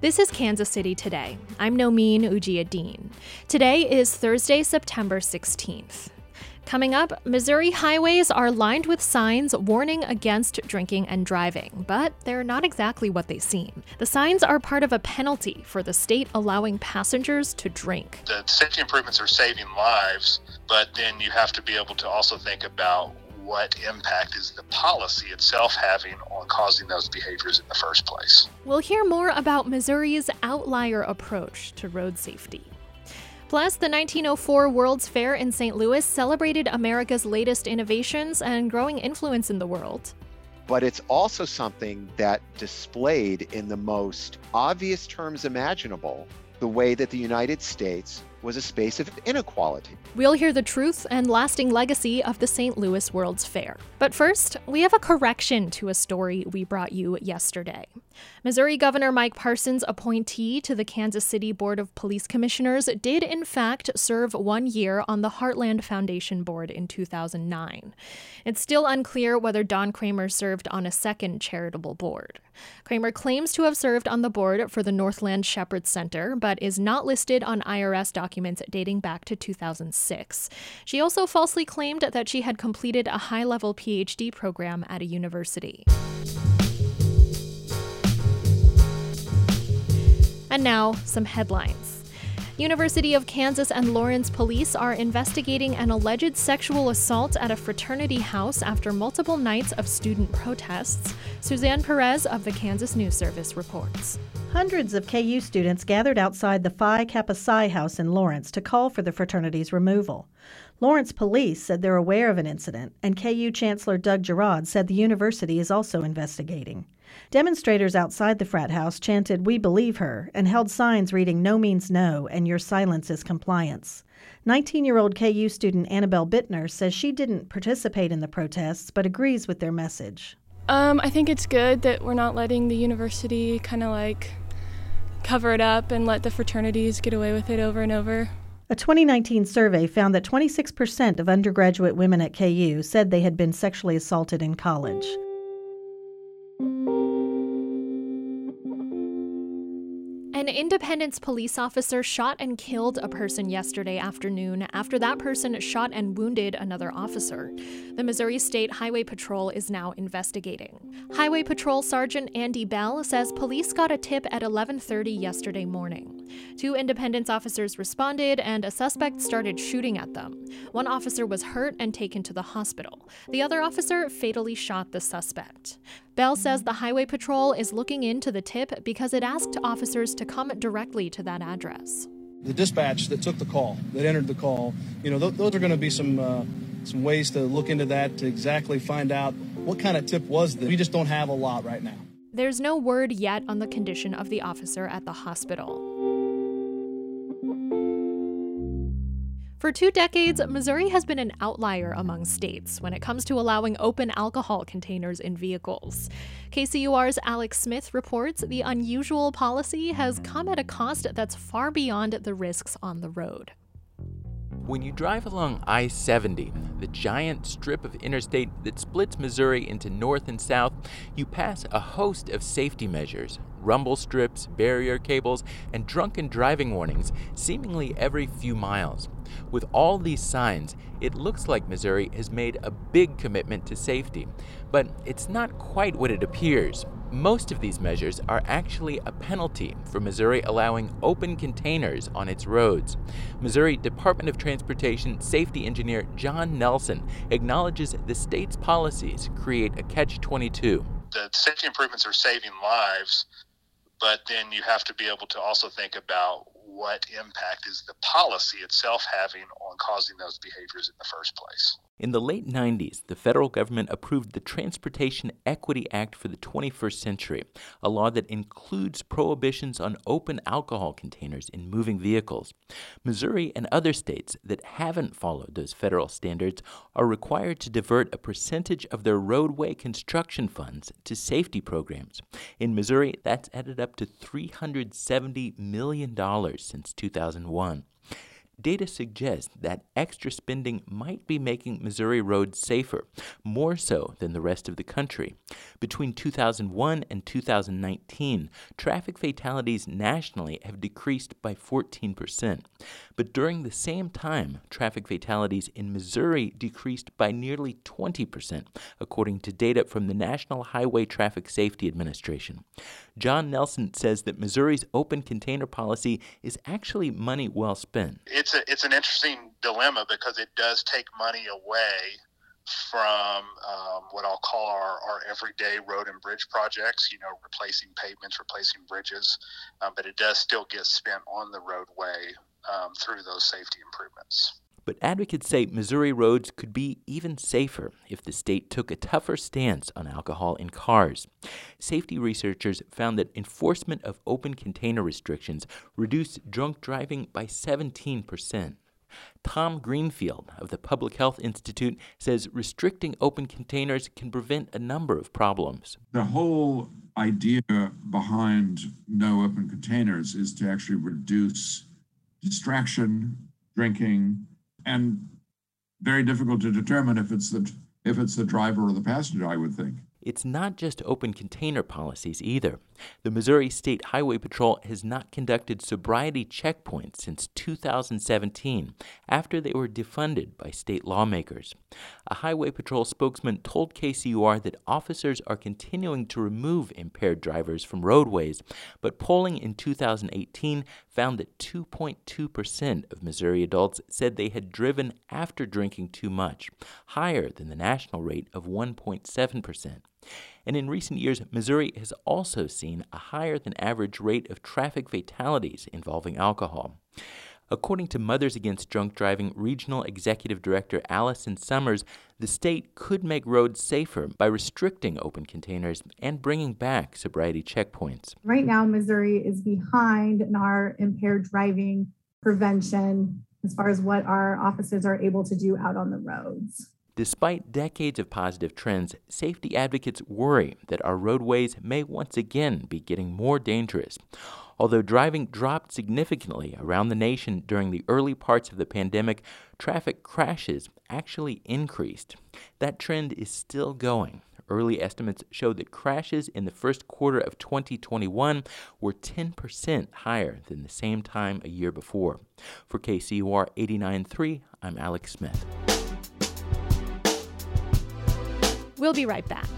This is Kansas City Today. I'm Nomin Ujiyediin. Today is Thursday, September 16th. Coming up, Missouri highways are lined with signs warning against drinking and driving, but they're not exactly what they seem. The signs are part of a penalty for the state allowing passengers to drink. The safety improvements are saving lives, but then you have to be able to also think about what impact is the policy itself having on causing those behaviors in the first place. We'll hear more about Missouri's outlier approach to road safety. Plus, the 1904 World's Fair in St. Louis celebrated America's latest innovations and growing influence in the world. But it's also something that displayed in the most obvious terms imaginable the way that the United States was a space of inequality. We'll hear the truth and lasting legacy of the St. Louis World's Fair. But first, we have a correction to a story we brought you yesterday. Missouri Governor Mike Parson's appointee to the Kansas City Board of Police Commissioners did, in fact, serve one year on the Heartland Foundation Board in 2009. It's still unclear whether Dawn Cramer served on a second charitable board. Cramer claims to have served on the board for the Northland Shepherd Center, but is not listed on IRS documents dating back to 2006. She also falsely claimed that she had completed a high level PhD program at a university. And now, some headlines. University of Kansas and Lawrence police are investigating an alleged sexual assault at a fraternity house after multiple nights of student protests. Suzanne Perez of the Kansas News Service reports. Hundreds of KU students gathered outside the Phi Kappa Psi house in Lawrence to call for the fraternity's removal. Lawrence police said they're aware of an incident, and KU Chancellor Doug Girod said the university is also investigating. Demonstrators outside the frat house chanted, We believe her, and held signs reading, No means no, and your silence is compliance. 19 year old KU student Annabelle Bittner says she didn't participate in the protests but agrees with their message. Um, I think it's good that we're not letting the university kind of like cover it up and let the fraternities get away with it over and over. A 2019 survey found that 26% of undergraduate women at KU said they had been sexually assaulted in college. An independence police officer shot and killed a person yesterday afternoon after that person shot and wounded another officer. The Missouri State Highway Patrol is now investigating. Highway Patrol Sergeant Andy Bell says police got a tip at 11:30 yesterday morning. Two Independence officers responded and a suspect started shooting at them. One officer was hurt and taken to the hospital. The other officer fatally shot the suspect. Bell says the Highway Patrol is looking into the tip because it asked officers to come directly to that address. The dispatch that took the call, that entered the call, you know, th- those are going to be some uh, some ways to look into that to exactly find out what kind of tip was this. We just don't have a lot right now. There's no word yet on the condition of the officer at the hospital. For two decades, Missouri has been an outlier among states when it comes to allowing open alcohol containers in vehicles. KCUR's Alex Smith reports the unusual policy has come at a cost that's far beyond the risks on the road. When you drive along I 70, the giant strip of interstate that splits Missouri into north and south, you pass a host of safety measures rumble strips, barrier cables, and drunken driving warnings seemingly every few miles. With all these signs, it looks like Missouri has made a big commitment to safety, but it's not quite what it appears. Most of these measures are actually a penalty for Missouri allowing open containers on its roads. Missouri Department of Transportation safety engineer John Nelson acknowledges the state's policies create a catch 22. The safety improvements are saving lives, but then you have to be able to also think about what impact is the policy itself having on causing those behaviors in the first place. In the late 90s, the federal government approved the Transportation Equity Act for the 21st century, a law that includes prohibitions on open alcohol containers in moving vehicles. Missouri and other states that haven't followed those federal standards are required to divert a percentage of their roadway construction funds to safety programs. In Missouri, that's added up to $370 million since 2001. Data suggests that extra spending might be making Missouri roads safer, more so than the rest of the country. Between 2001 and 2019, traffic fatalities nationally have decreased by 14%. But during the same time, traffic fatalities in Missouri decreased by nearly 20%, according to data from the National Highway Traffic Safety Administration. John Nelson says that Missouri's open container policy is actually money well spent. It's a it's an interesting dilemma because it does take money away from um, what I'll call our, our everyday road and bridge projects, you know, replacing pavements, replacing bridges, um, but it does still get spent on the roadway um, through those safety improvements. But advocates say Missouri roads could be even safer if the state took a tougher stance on alcohol in cars. Safety researchers found that enforcement of open container restrictions reduced drunk driving by 17%. Tom Greenfield of the Public Health Institute says restricting open containers can prevent a number of problems. The whole idea behind no open containers is to actually reduce distraction, drinking, and very difficult to determine if it's the if it's the driver or the passenger. I would think. It's not just open container policies either. The Missouri State Highway Patrol has not conducted sobriety checkpoints since 2017, after they were defunded by state lawmakers. A Highway Patrol spokesman told KCUR that officers are continuing to remove impaired drivers from roadways, but polling in 2018 found that 2.2% of Missouri adults said they had driven after drinking too much, higher than the national rate of 1.7%. And in recent years, Missouri has also seen a higher than average rate of traffic fatalities involving alcohol. According to Mothers Against Drunk Driving Regional Executive Director Allison Summers, the state could make roads safer by restricting open containers and bringing back sobriety checkpoints. Right now, Missouri is behind in our impaired driving prevention as far as what our officers are able to do out on the roads. Despite decades of positive trends, safety advocates worry that our roadways may once again be getting more dangerous. Although driving dropped significantly around the nation during the early parts of the pandemic, traffic crashes actually increased. That trend is still going. Early estimates show that crashes in the first quarter of 2021 were 10% higher than the same time a year before. For KCUR 89.3, I'm Alex Smith. We'll be right back.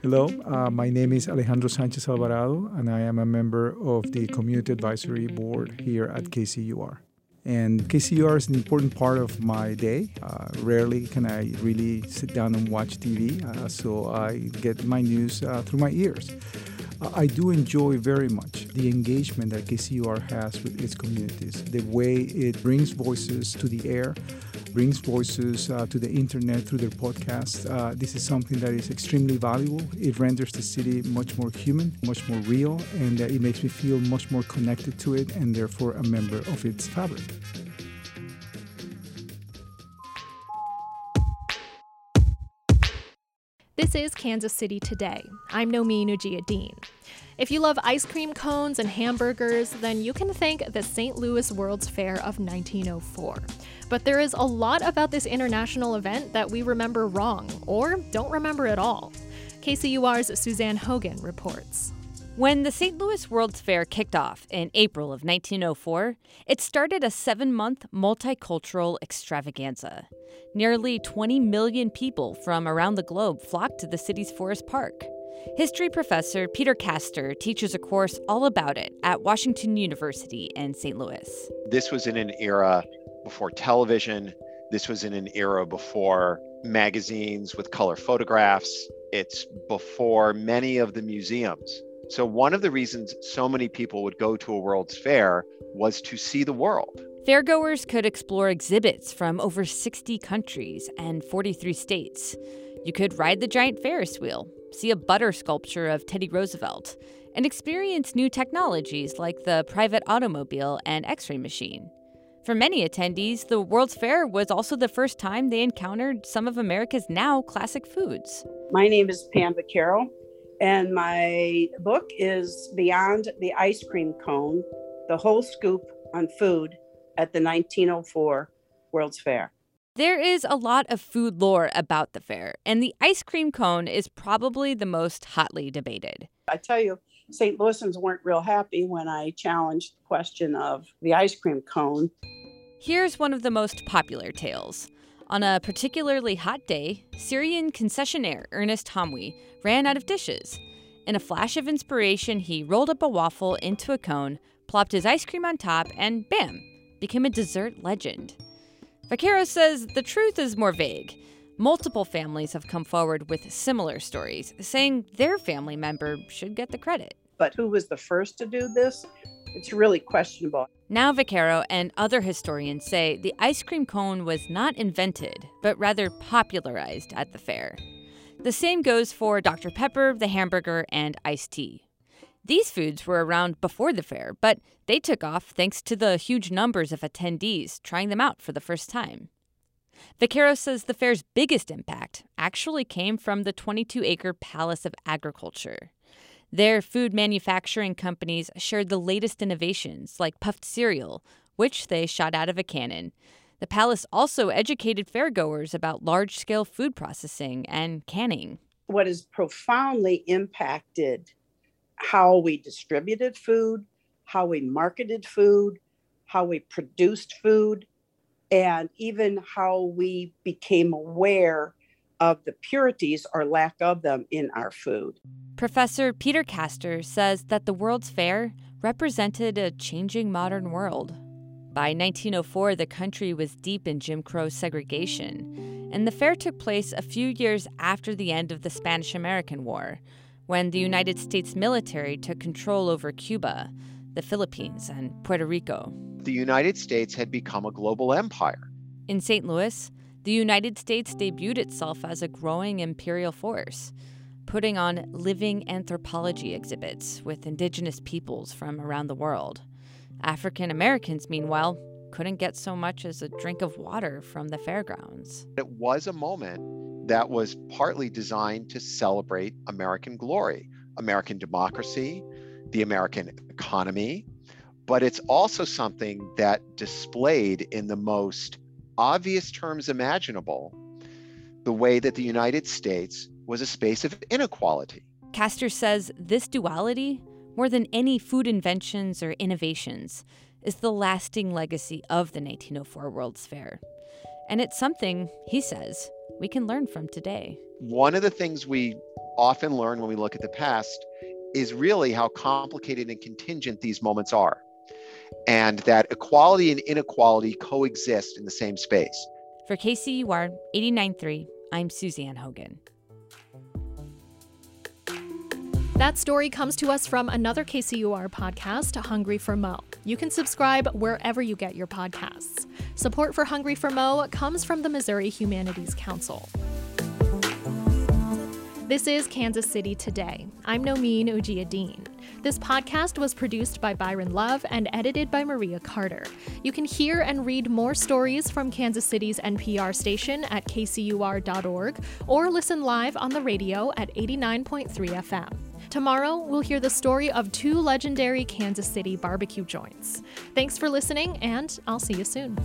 Hello, uh, my name is Alejandro Sanchez Alvarado, and I am a member of the Community Advisory Board here at KCUR. And KCUR is an important part of my day. Uh, rarely can I really sit down and watch TV, uh, so I get my news uh, through my ears. I do enjoy very much the engagement that KCUR has with its communities, the way it brings voices to the air, brings voices uh, to the internet through their podcasts. Uh, this is something that is extremely valuable. It renders the city much more human, much more real, and uh, it makes me feel much more connected to it and therefore a member of its fabric. This is Kansas City Today. I'm Nomin Ujiyediin. If you love ice cream cones and hamburgers, then you can thank the St. Louis World's Fair of 1904. But there is a lot about this international event that we remember wrong or don't remember at all. KCUR's Suzanne Hogan reports. When the St. Louis World's Fair kicked off in April of 1904, it started a seven month multicultural extravaganza. Nearly 20 million people from around the globe flocked to the city's Forest Park. History professor Peter Kastor teaches a course all about it at Washington University in St. Louis. This was in an era before television. This was in an era before magazines with color photographs. It's before many of the museums. So, one of the reasons so many people would go to a World's Fair was to see the world. Fairgoers could explore exhibits from over 60 countries and 43 states. You could ride the giant Ferris wheel, see a butter sculpture of Teddy Roosevelt, and experience new technologies like the private automobile and x ray machine. For many attendees, the World's Fair was also the first time they encountered some of America's now classic foods. My name is Pam Vaccaro And my book is Beyond the Ice Cream Cone The Whole Scoop on Food at the 1904 World's Fair. There is a lot of food lore about the fair, and the ice cream cone is probably the most hotly debated. I tell you, St. Louisans weren't real happy when I challenged the question of the ice cream cone. Here's one of the most popular tales. On a particularly hot day, Syrian concessionaire Ernest Hamwi ran out of dishes. In a flash of inspiration, he rolled up a waffle into a cone, plopped his ice cream on top, and bam, became a dessert legend. Vaccaro says the truth is more vague. Multiple families have come forward with similar stories, saying their family member should get the credit. But who was the first to do this? It's really questionable. Now, Vaccaro and other historians say the ice cream cone was not invented, but rather popularized at the fair. The same goes for Dr. Pepper, the hamburger, and iced tea. These foods were around before the fair, but they took off thanks to the huge numbers of attendees trying them out for the first time. Vaccaro says the fair's biggest impact actually came from the 22 acre Palace of Agriculture. There food manufacturing companies shared the latest innovations, like puffed cereal, which they shot out of a cannon. The palace also educated fairgoers about large scale food processing and canning. What has profoundly impacted how we distributed food, how we marketed food, how we produced food, and even how we became aware of the purities or lack of them in our food. Professor Peter Kastor says that the World's Fair represented a changing modern world. By 1904, the country was deep in Jim Crow segregation, and the fair took place a few years after the end of the Spanish American War, when the United States military took control over Cuba, the Philippines, and Puerto Rico. The United States had become a global empire. In St. Louis, the United States debuted itself as a growing imperial force, putting on living anthropology exhibits with indigenous peoples from around the world. African Americans, meanwhile, couldn't get so much as a drink of water from the fairgrounds. It was a moment that was partly designed to celebrate American glory, American democracy, the American economy, but it's also something that displayed in the most obvious terms imaginable the way that the United States was a space of inequality. Kastor says this duality, more than any food inventions or innovations, is the lasting legacy of the 1904 World's Fair. And it's something, he says, we can learn from today. One of the things we often learn when we look at the past is really how complicated and contingent these moments are, and that equality and inequality coexist in the same space. For KCUR 89.3, I'm Suzanne Hogan. That story comes to us from another KCUR podcast, Hungry for Mo. You can subscribe wherever you get your podcasts. Support for Hungry for Mo comes from the Missouri Humanities Council. This is Kansas City Today. I'm Nomin Ujiyediin. This podcast was produced by Byron Love and edited by Maria Carter. You can hear and read more stories from Kansas City's NPR station at kcur.org or listen live on the radio at 89.3 FM. Tomorrow, we'll hear the story of two legendary Kansas City barbecue joints. Thanks for listening, and I'll see you soon.